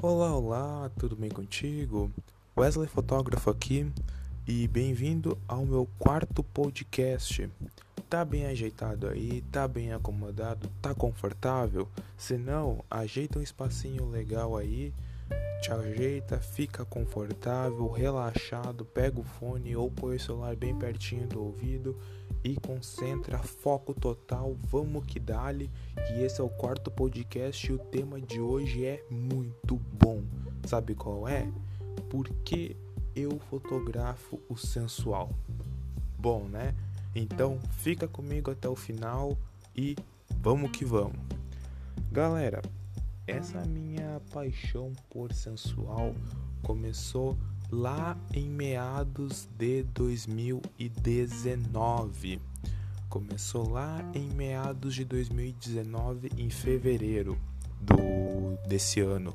Olá, olá, tudo bem contigo? Wesley Fotógrafo aqui e bem-vindo ao meu quarto podcast. Tá bem ajeitado aí? Tá bem acomodado? Tá confortável? Se não, ajeita um espacinho legal aí, te ajeita, fica confortável, relaxado, pega o fone ou põe o celular bem pertinho do ouvido e concentra, foco total, vamos que dale. E esse é o quarto podcast e o tema de hoje é muito bom. Sabe qual é? Por que eu fotografo o sensual? Bom, né? Então fica comigo até o final e vamos que vamos. Galera, essa minha paixão por sensual começou lá em meados de 2019. Começou lá em meados de 2019, em fevereiro do desse ano,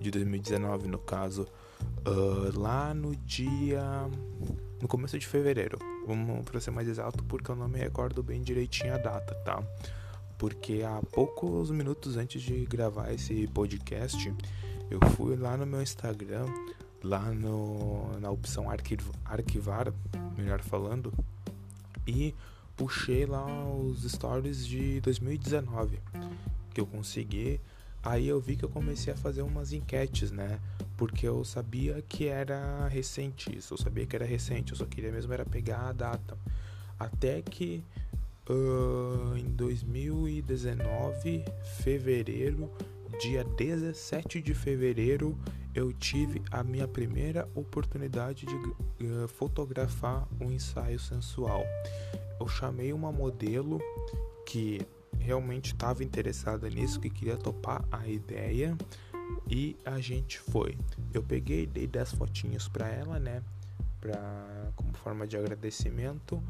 de 2019 no caso, uh, lá no dia, no começo de fevereiro. Vamos para ser mais exato, porque eu não me recordo bem direitinho a data, tá? Porque há poucos minutos antes de gravar esse podcast, eu fui lá no meu Instagram lá no, na opção arquivar, melhor falando, e puxei lá os stories de 2019 que eu consegui. Aí eu vi que eu comecei a fazer umas enquetes, né? Porque eu sabia que era recente isso, eu sabia que era recente, eu só queria mesmo era pegar a data. Até que uh, em 2019, fevereiro, dia 17 de fevereiro, eu tive a minha primeira oportunidade de uh, fotografar um ensaio sensual. Eu chamei uma modelo que realmente estava interessada nisso, que queria topar a ideia e a gente foi. Eu peguei, dei 10 fotinhos para ela, né, pra, como forma de agradecimento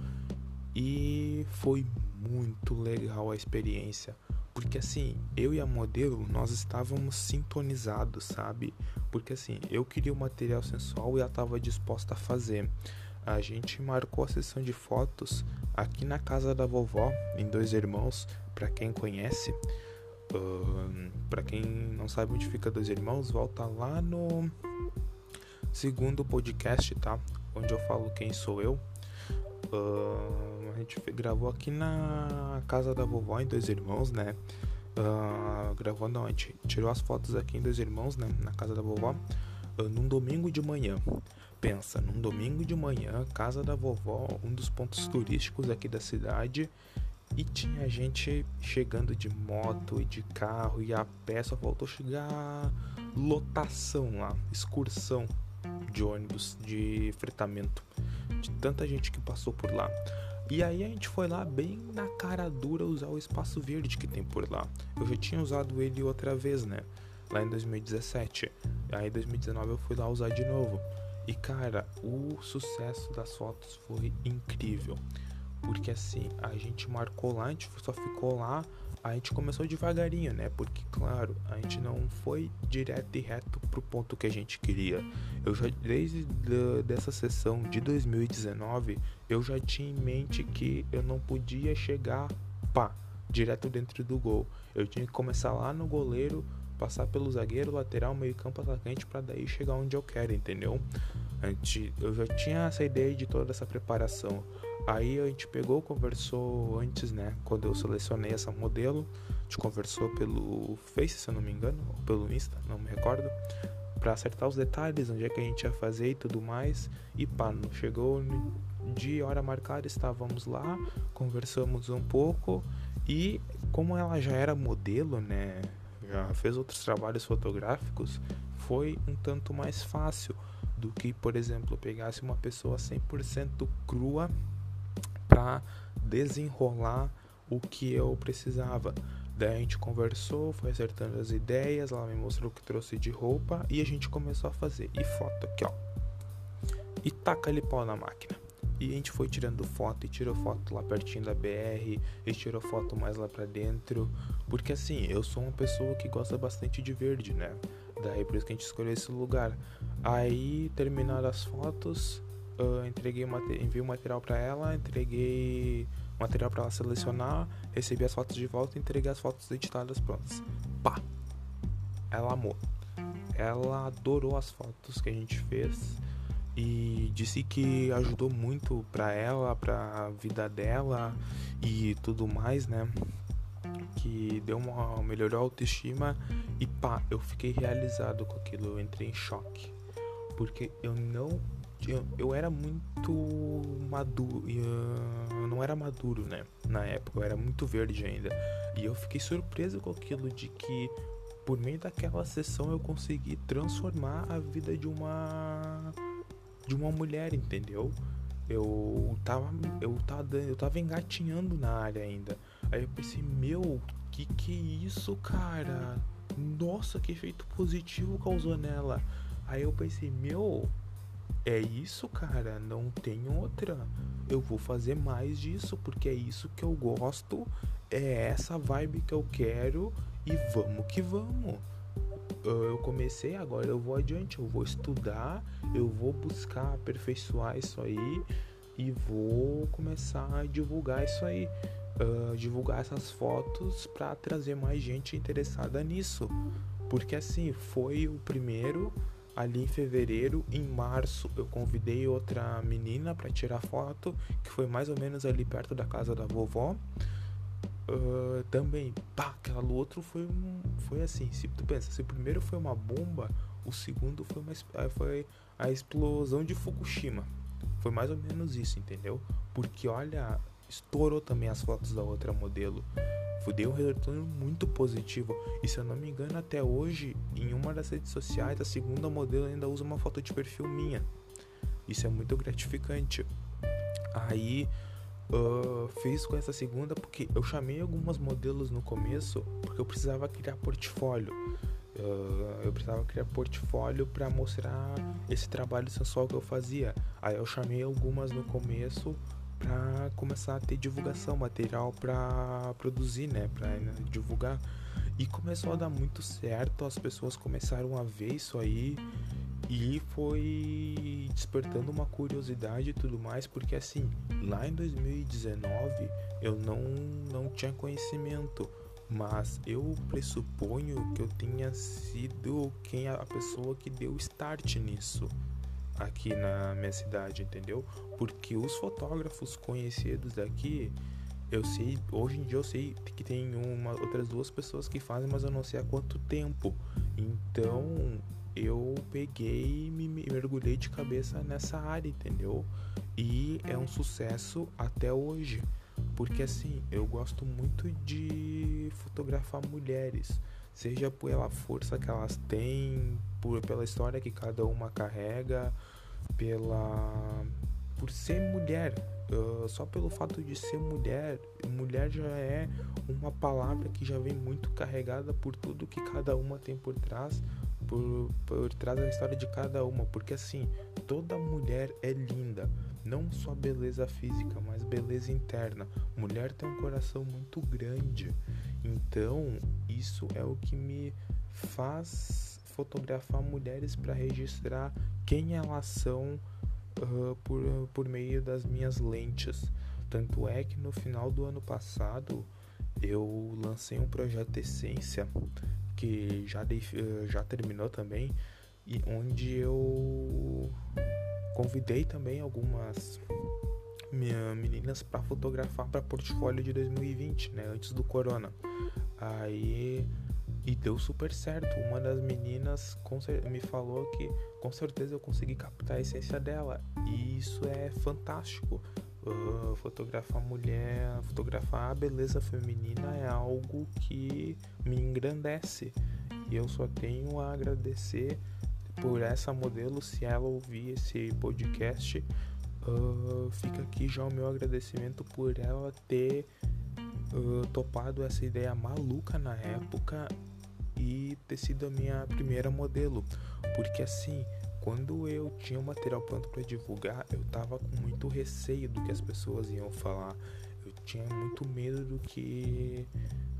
e foi muito legal a experiência. Porque assim, eu e a modelo, nós estávamos sintonizados, sabe? Porque assim, eu queria o material sensual e ela estava disposta a fazer. A gente marcou a sessão de fotos aqui na casa da vovó, em Dois Irmãos, para quem conhece. Uh, para quem não sabe onde fica Dois Irmãos, volta lá no segundo podcast, tá? Onde eu falo quem sou eu. Uh, a gente gravou aqui na casa da vovó em Dois Irmãos, né? Uh, gravou não, a gente tirou as fotos aqui em Dois Irmãos, né? Na casa da vovó, uh, num domingo de manhã. Pensa, num domingo de manhã, casa da vovó, um dos pontos turísticos aqui da cidade. E tinha gente chegando de moto e de carro e a pé, só faltou chegar lotação lá, excursão de ônibus, de fretamento de tanta gente que passou por lá. E aí a gente foi lá bem na cara dura usar o espaço verde que tem por lá. Eu já tinha usado ele outra vez, né? Lá em 2017. Aí em 2019 eu fui lá usar de novo. E cara, o sucesso das fotos foi incrível. Porque assim, a gente marcou lá, a gente só ficou lá a gente começou devagarinho, né? Porque, claro, a gente não foi direto e reto pro ponto que a gente queria. Eu já, desde dessa sessão de 2019, eu já tinha em mente que eu não podia chegar, pá, direto dentro do gol. Eu tinha que começar lá no goleiro, passar pelo zagueiro, lateral, meio campo, atacante, para daí chegar onde eu quero, entendeu? Gente, eu já tinha essa ideia de toda essa preparação. Aí a gente pegou, conversou antes, né? Quando eu selecionei essa modelo, a gente conversou pelo Face, se eu não me engano, ou pelo Insta, não me recordo, para acertar os detalhes, onde é que a gente ia fazer e tudo mais. E pá, chegou de hora marcada, estávamos lá, conversamos um pouco e como ela já era modelo, né? Já fez outros trabalhos fotográficos, foi um tanto mais fácil do que, por exemplo, pegasse uma pessoa 100% crua para desenrolar o que eu precisava. Daí a gente conversou, foi acertando as ideias, ela me mostrou o que trouxe de roupa e a gente começou a fazer. E foto aqui, ó. E taca ali pau na máquina. E a gente foi tirando foto e tirou foto lá pertinho da BR e tirou foto mais lá pra dentro. Porque assim, eu sou uma pessoa que gosta bastante de verde, né? Daí por isso que a gente escolheu esse lugar. Aí, terminaram as fotos, uh, entreguei enviei o material para ela, entreguei material para ela selecionar, recebi as fotos de volta entreguei as fotos editadas prontas. Pá! Ela amou. ela adorou as fotos que a gente fez e disse que ajudou muito para ela, para a vida dela e tudo mais, né? Que deu uma melhorou a autoestima e pá, eu fiquei realizado com aquilo, eu entrei em choque. Porque eu não eu, eu era muito maduro, eu não era maduro, né? Na época, eu era muito verde ainda. E eu fiquei surpreso com aquilo de que por meio daquela sessão eu consegui transformar a vida de uma de uma mulher, entendeu? Eu tava eu tava eu tava engatinhando na área ainda. Aí eu pensei, meu, que que é isso, cara? Nossa, que efeito positivo causou nela. Aí eu pensei, meu, é isso, cara, não tem outra. Eu vou fazer mais disso porque é isso que eu gosto, é essa vibe que eu quero e vamos que vamos. Eu comecei, agora eu vou adiante, eu vou estudar, eu vou buscar aperfeiçoar isso aí e vou começar a divulgar isso aí. Uh, divulgar essas fotos para trazer mais gente interessada nisso. Porque assim, foi o primeiro ali em fevereiro, em março eu convidei outra menina para tirar foto, que foi mais ou menos ali perto da casa da vovó. Uh, também, pá, aquela do outro foi um, foi assim, se tu pensa, se o primeiro foi uma bomba, o segundo foi uma ah, foi a explosão de Fukushima. Foi mais ou menos isso, entendeu? Porque olha, estourou também as fotos da outra modelo deu um retorno muito positivo. E se eu não me engano, até hoje, em uma das redes sociais, a segunda modelo ainda usa uma foto de perfil minha. Isso é muito gratificante. Aí uh, fiz com essa segunda porque eu chamei algumas modelos no começo porque eu precisava criar portfólio. Uh, eu precisava criar portfólio para mostrar esse trabalho sensual que eu fazia. Aí eu chamei algumas no começo começar a ter divulgação, material para produzir, né, para né, divulgar. E começou a dar muito certo, as pessoas começaram a ver isso aí e foi despertando uma curiosidade e tudo mais, porque assim, lá em 2019 eu não, não tinha conhecimento, mas eu pressuponho que eu tenha sido quem a pessoa que deu start nisso aqui na minha cidade, entendeu? Porque os fotógrafos conhecidos daqui, eu sei, hoje em dia eu sei que tem uma, outras duas pessoas que fazem, mas eu não sei há quanto tempo. Então eu peguei e me mergulhei de cabeça nessa área, entendeu? E é um sucesso até hoje. Porque assim, eu gosto muito de fotografar mulheres seja pela força que elas têm, por, pela história que cada uma carrega, pela por ser mulher, uh, só pelo fato de ser mulher, mulher já é uma palavra que já vem muito carregada por tudo que cada uma tem por trás, por, por trás da história de cada uma, porque assim, toda mulher é linda, não só beleza física, mas beleza interna. Mulher tem um coração muito grande então, isso é o que me faz fotografar mulheres para registrar quem elas são uh, por, por meio das minhas lentes. Tanto é que no final do ano passado eu lancei um projeto Essência que já, dei, já terminou também e onde eu convidei também algumas meninas para fotografar para portfólio de 2020, né, antes do corona. Aí e deu super certo. Uma das meninas me falou que com certeza eu consegui captar a essência dela. E isso é fantástico. Uh, fotografar mulher, fotografar a beleza feminina é algo que me engrandece. E eu só tenho a agradecer por essa modelo se ela ouvir esse podcast. Uh, fica aqui já o meu agradecimento por ela ter uh, topado essa ideia maluca na época e ter sido a minha primeira modelo. Porque assim, quando eu tinha o material pronto para divulgar, eu tava com muito receio do que as pessoas iam falar. Eu tinha muito medo do que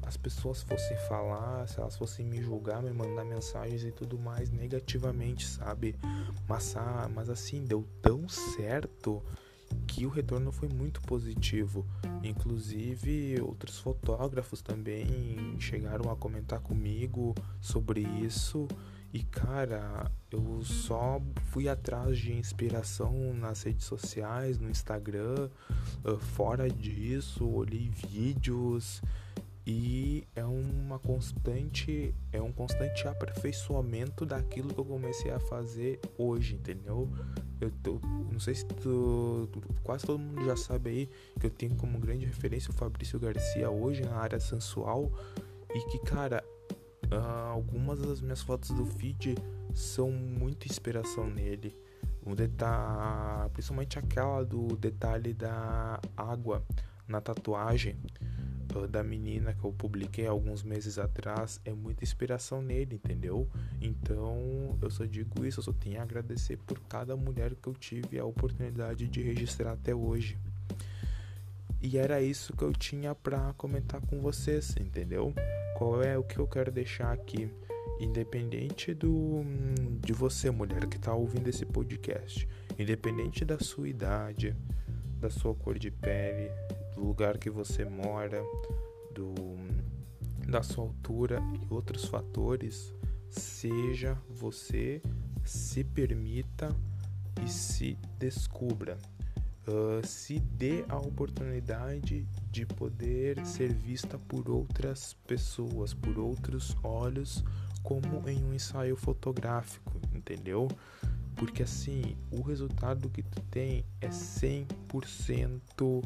as pessoas fossem falar, se elas fossem me julgar, me mandar mensagens e tudo mais negativamente, sabe? Mas, ah, mas assim, deu tão certo que o retorno foi muito positivo. Inclusive, outros fotógrafos também chegaram a comentar comigo sobre isso. E cara, eu só fui atrás de inspiração nas redes sociais, no Instagram. Fora disso, olhei vídeos e é uma constante é um constante aperfeiçoamento daquilo que eu comecei a fazer hoje entendeu? Eu tô, não sei se tu, quase todo mundo já sabe aí que eu tenho como grande referência o Fabrício Garcia hoje na área sensual e que cara uh, algumas das minhas fotos do feed são muita inspiração nele. Um detalhe principalmente aquela do detalhe da água na tatuagem da menina que eu publiquei alguns meses atrás é muita inspiração nele, entendeu? Então eu só digo isso, eu só tenho a agradecer por cada mulher que eu tive a oportunidade de registrar até hoje. E era isso que eu tinha para comentar com vocês, entendeu? Qual é o que eu quero deixar aqui? Independente do de você, mulher que está ouvindo esse podcast, independente da sua idade, da sua cor de pele, do lugar que você mora, do, da sua altura e outros fatores, seja você, se permita e se descubra. Uh, se dê a oportunidade de poder ser vista por outras pessoas, por outros olhos, como em um ensaio fotográfico, entendeu? Porque assim, o resultado que tu tem é 100%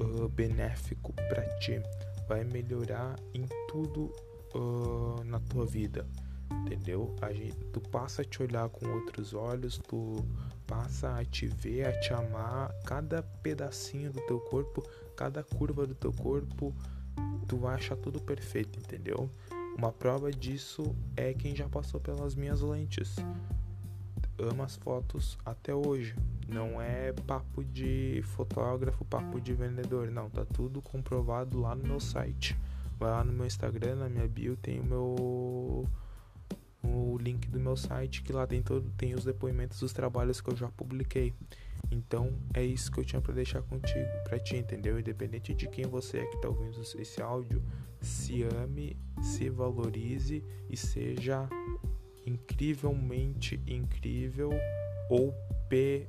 uh, benéfico para ti, vai melhorar em tudo uh, na tua vida, entendeu? A gente, tu passa a te olhar com outros olhos, tu passa a te ver, a te amar, cada pedacinho do teu corpo, cada curva do teu corpo, tu vai achar tudo perfeito, entendeu? Uma prova disso é quem já passou pelas minhas lentes. Ama as fotos até hoje. Não é papo de fotógrafo, papo de vendedor. Não, tá tudo comprovado lá no meu site. Vai lá no meu Instagram, na minha bio, tem o meu o link do meu site que lá todo tem os depoimentos dos trabalhos que eu já publiquei. Então é isso que eu tinha para deixar contigo, para ti, entendeu? Independente de quem você é que tá ouvindo esse áudio, se ame, se valorize e seja incrivelmente incrível ou P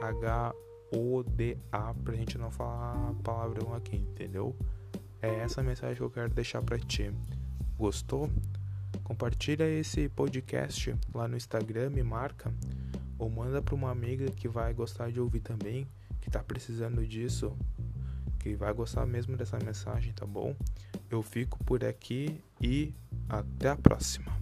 H-O-D-A pra gente não falar palavrão aqui, entendeu? É essa mensagem que eu quero deixar pra ti. Gostou? Compartilha esse podcast lá no Instagram, me marca ou manda para uma amiga que vai gostar de ouvir também, que tá precisando disso, que vai gostar mesmo dessa mensagem, tá bom? Eu fico por aqui e até a próxima.